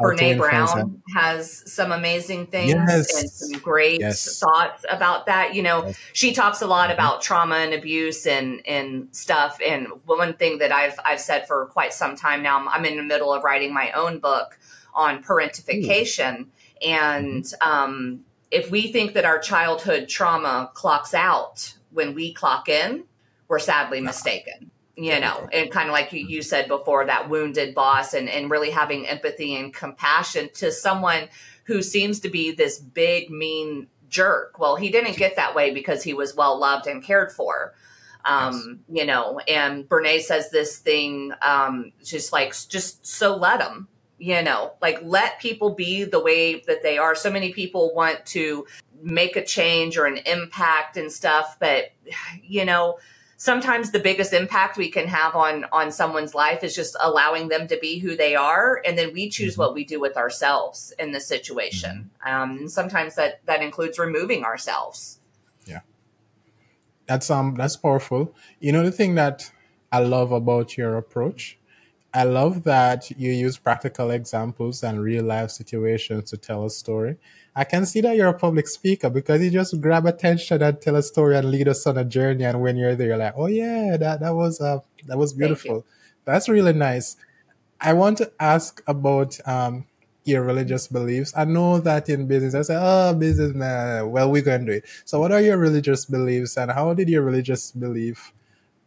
Brene Brown has some amazing things yes. and some great yes. thoughts about that. You know, yes. she talks a lot mm-hmm. about trauma and abuse and and stuff. And one thing that I've I've said for quite some time now, I'm in the middle of writing my own book on parentification. Ooh. And mm-hmm. um, if we think that our childhood trauma clocks out when we clock in, we're sadly mistaken you know and kind of like you, you said before that wounded boss and, and really having empathy and compassion to someone who seems to be this big mean jerk. Well he didn't get that way because he was well loved and cared for um, yes. you know and Brene says this thing um, just like just so let them you know like let people be the way that they are. So many people want to make a change or an impact and stuff but you know sometimes the biggest impact we can have on on someone's life is just allowing them to be who they are and then we choose mm-hmm. what we do with ourselves in the situation. Mm-hmm. um, and sometimes that that includes removing ourselves. Yeah. That's um that's powerful. You know the thing that i love about your approach i love that you use practical examples and real life situations to tell a story I can see that you're a public speaker because you just grab attention and tell a story and lead us on a journey. And when you're there, you're like, oh yeah, that that was uh, that was beautiful. That's really nice. I want to ask about um, your religious beliefs? I know that in business, I say, oh, business, man, well, we're going to do it. So, what are your religious beliefs, and how did your religious belief,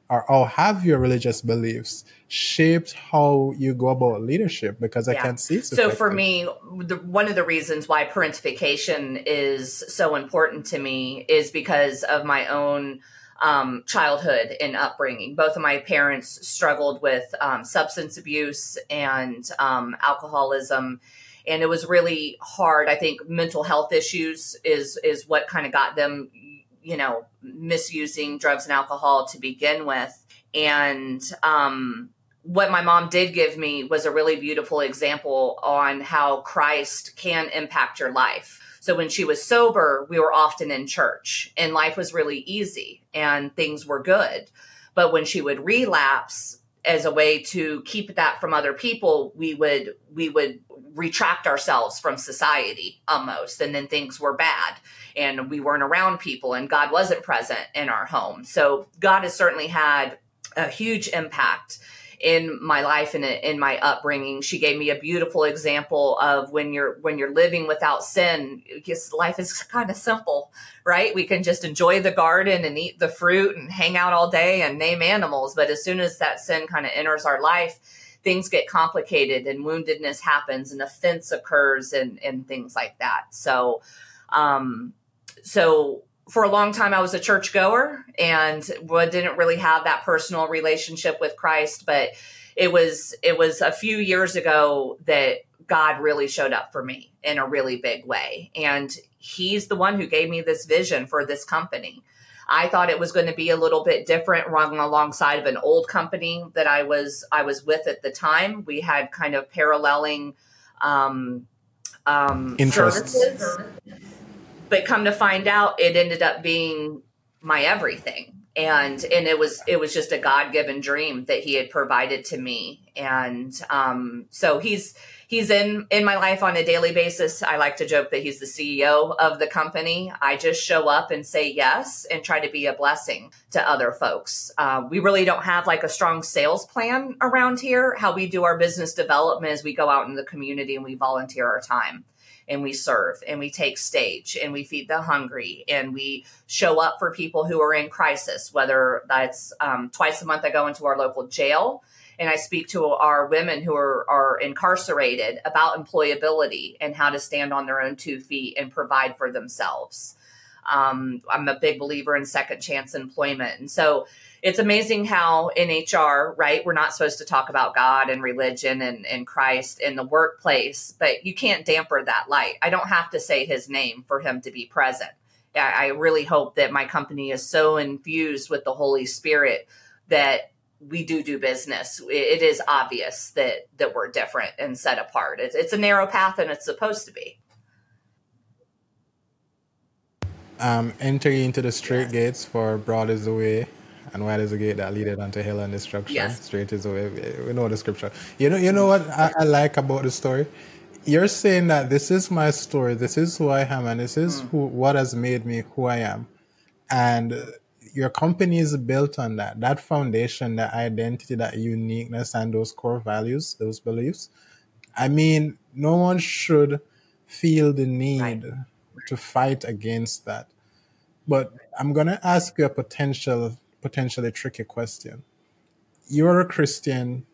or, or have your religious beliefs shaped how you go about leadership? Because I Yeah. can see So for me, the, one of the reasons why parentification is so important to me is because of my own um, childhood and upbringing. Both of my parents struggled with um, substance abuse and um, alcoholism, and it was really hard. I think mental health issues is is what kind of got them, you know, misusing drugs and alcohol to begin with, and um, what my mom did give me was a really beautiful example on how Christ can impact your life. So when she was sober, we were often in church and life was really easy and things were good. But when she would relapse as a way to keep that from other people, we would we would retract ourselves from society almost and then things were bad and we weren't around people and God wasn't present in our home. So God has certainly had a huge impact in my life and in my upbringing. She gave me a beautiful example of when you're when you're living without sin, just life is kind of simple, right? We can just enjoy the garden and eat the fruit and hang out all day and name animals, but as soon as that sin kind of enters our life, things get complicated and woundedness happens and offense occurs and and things like that. So um so for a long time I was a churchgoer and didn't really have that personal relationship with Christ, but it was it was a few years ago that God really showed up for me in a really big way. And he's the one who gave me this vision for this company. I thought it was going to be a little bit different run alongside of an old company that I was I was with at the time. We had kind of paralleling um um Interests. services but come to find out it ended up being my everything and and it was it was just a god-given dream that he had provided to me and um so he's he's in in my life on a daily basis. I like to joke that he's the ceo of the company. I just show up and say yes and try to be a blessing to other folks. Uh, we really don't have like a strong sales plan around here. How we do our business development is we go out in the community and we volunteer our time and we serve and we take stage and we feed the hungry and we show up for people who are in crisis, whether that's um, twice a month I go into our local jail and I speak to our women who are, are incarcerated about employability and how to stand on their own two feet and provide for themselves. Um, I'm a big believer in second chance employment. And so it's amazing how in HR, right, we're not supposed to talk about God and religion and, and Christ in the workplace, but you can't damper that light. I don't have to say his name for him to be present. I I really hope that my company is so infused with the Holy Spirit that we do do business. It is obvious that that we're different and set apart. It's, it's a narrow path, and it's supposed to be. Um, enter ye into the straight Yes. gates, for broad is the way, and wide is the gate that leadeth unto hell and destruction. Yes. Straight is the way. We know the scripture. You know, you know what I, I like about the story. You're saying that this is my story, this is who I am, and this is who what has made me who I am, and your company is built on that. That foundation, that identity, that uniqueness, and those core values, those beliefs. I mean, no one should feel the Right. need to fight against that. But I'm gonna ask you a potential, potentially tricky question. You're a Christian.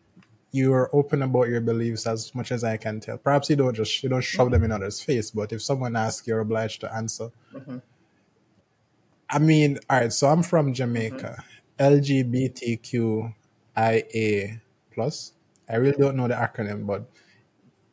You are open about your beliefs as much as I can tell. Perhaps you don't just you don't shove them in others' face, but if someone asks, you're obliged to answer. hmm I mean, all right. So I'm from Jamaica. LGBTQIA plus. I really don't know the acronym, but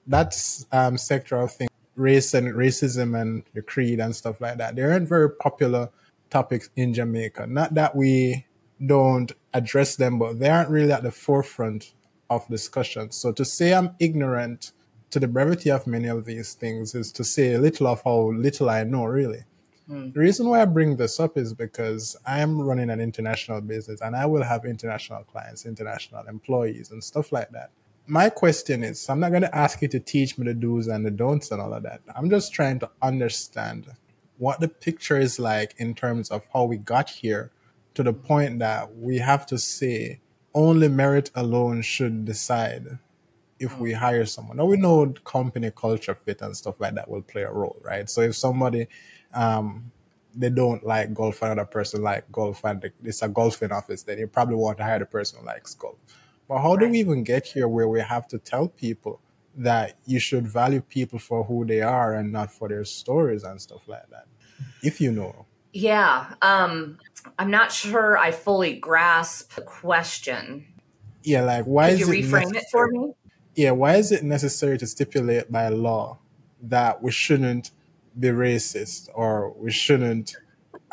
that's um, sector of things, race and racism and the creed and stuff like that. They aren't very popular topics in Jamaica. Not that we don't address them, but they aren't really at the forefront of discussion. So to say I'm ignorant to the brevity of many of these things is to say little of how little I know, really. Mm. The reason why I bring this up is because I am running an international business and I will have international clients, international employees, and stuff like that. My question is I'm not going to ask you to teach me the do's and the don'ts and all of that. I'm just trying to understand what the picture is like in terms of how we got here to the point that we have to say only merit alone should decide if we hire someone. Now we know company culture fit and stuff like that will play a role, right? So if somebody um, they don't like golf, and another person like golf, and it's a golfing office, then you probably want to hire the person who likes golf. But how do we even get here where we have to tell people that you should value people for who they are and not for their stories and stuff like that? If you know. Yeah. Um, I'm not sure I fully grasp the question. Yeah, like why Could is you it reframe it for me? Yeah, why is it necessary to stipulate by law that we shouldn't be racist or we shouldn't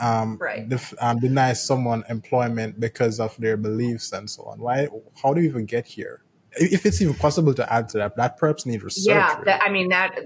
um, right. def- um, deny someone employment because of their beliefs and so on. Why? How do we even get here? If it's even possible to add to that, that perhaps need research. Yeah, that, I mean that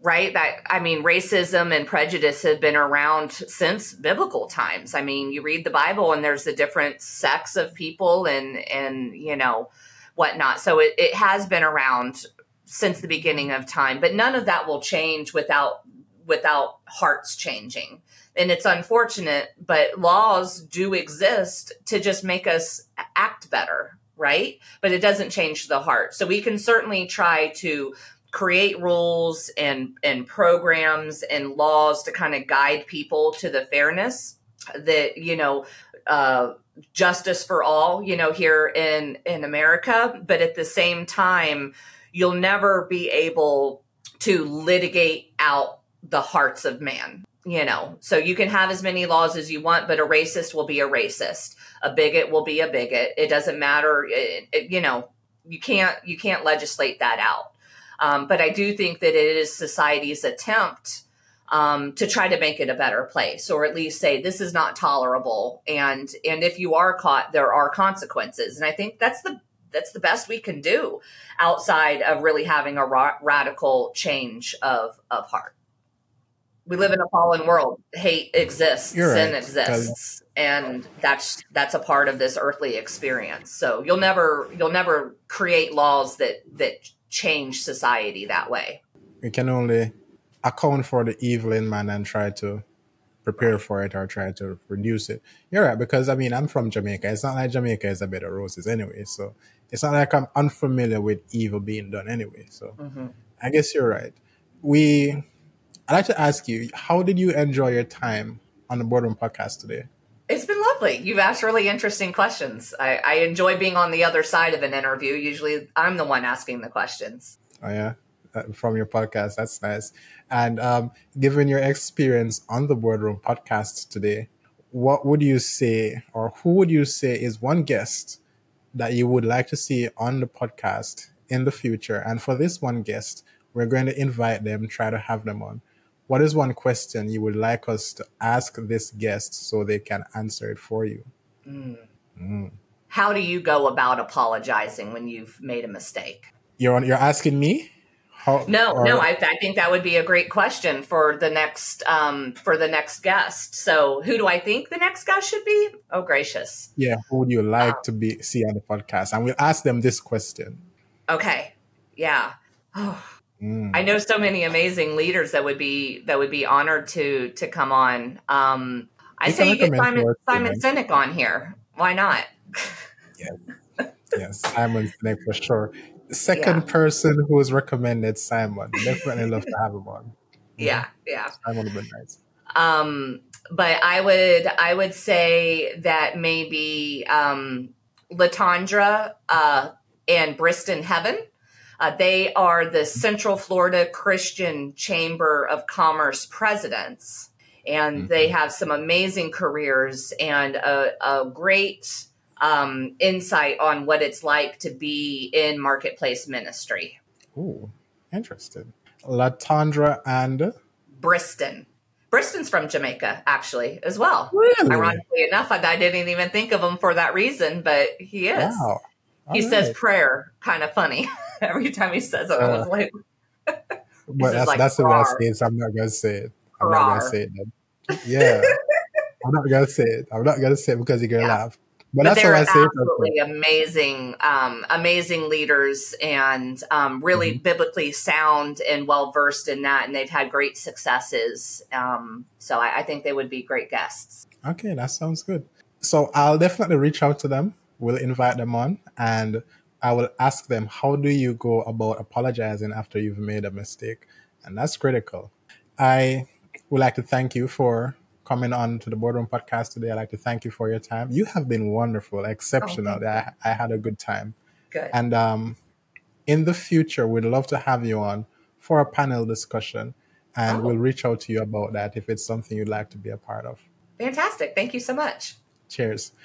right. That I mean, racism and prejudice have been around since biblical times. I mean, you read the Bible and there's a different sects of people and and you know whatnot. So it, it has been around since the beginning of time, but none of that will change without without hearts changing. And it's unfortunate, but laws do exist to just make us act better, right? But it doesn't change the heart. So we can certainly try to create rules and and programs and laws to kind of guide people to the fairness that you know uh, justice for all you know here in in america. But at the same time you'll never be able to litigate out the hearts of man you know. So you can have as many laws as you want but a racist will be a racist. A bigot will be a bigot. It doesn't matter. It, it, you know you can't you can't legislate that out. Um, but i do think that it is society's attempt um, to try to make it a better place or at least say this is not tolerable and and if you are caught there are consequences and i think that's the that's the best we can do outside of really having a ra- radical change of of heart we live in a fallen world. Hate exists, You're sin right. exists, and that's that's a part of this earthly experience. So you'll never you'll never create laws that that change society that way. We can only account for the evil in man and try to prepare for it or try to reduce it. You're right, because I mean I'm from Jamaica. It's not like Jamaica is a bed of roses anyway. So it's not like I'm unfamiliar with evil being done anyway. So Mm-hmm. I guess you're right. We I'd like to ask you, how did you enjoy your time on the Boardroom podcast today? It's been lovely. You've asked really interesting questions. I, I enjoy being on the other side of an interview. Usually, I'm the one asking the questions. Oh yeah, from your podcast. That's nice. And um, given your experience on the Boardroom podcast today, what would you say, or who would you say is one guest that you would like to see on the podcast in the future? And for this one guest, we're going to invite them, try to have them on. What is one question you would like us to ask this guest so they can answer it for you? Mm. Mm. How do you go about apologizing when you've made a mistake? You're on, you're asking me? How, No, or- no, I, I think that would be a great question for the next um, for the next guest. So, who do I think the next guest should be? Oh, gracious. yeah, who would you like Wow. to be see on the podcast? And we'll ask them this question. Okay, yeah. Oh, Mm. I know so many amazing leaders that would be that would be honored to to come on. Um, I You say you get Simon Simon. Sinek on here. Why not? Yes, Simon Sinek for sure. Second person who has recommended Simon. Definitely love to have him on. Yeah, yeah. Simon would be nice. Um, but I would I would say that maybe um, Latondra uh, and Briston Heaven. Uh, they are the Central Florida Christian Chamber of Commerce presidents, and they have some amazing careers and a, a great um, insight on what it's like to be in marketplace ministry. Ooh, interesting. Latandra and Briston. Briston's from Jamaica, actually, as well. really Ironically enough, I, I didn't even think of him for that reason, but he is. wow. he All says prayer, kind of funny. Every time he says it, I was Uh, like, is that's, like that's the way I rar. say it, so I'm not gonna say it. I'm not gonna say it then. Yeah. I'm not gonna say it. I'm not gonna say it because you're gonna Yeah. laugh. But, but that's they're how I say absolutely amazing, um, amazing leaders and um, really Mm-hmm. biblically sound and well versed in that. And they've had great successes. Um, so I, I think they would be great guests. Okay, that sounds good. So I'll definitely reach out to them. We'll invite them on and I will ask them, how do you go about apologizing after you've made a mistake? And that's critical. I would like to thank you for coming on to the Boardroom Podcast today. I'd like to thank you for your time. You have been wonderful, exceptional. Oh, I, I had a good time. Good. And um, in the future, we'd love to have you on for a panel discussion. And oh. we'll reach out to you about that if it's something you'd like to be a part of. Fantastic. Thank you so much. Cheers.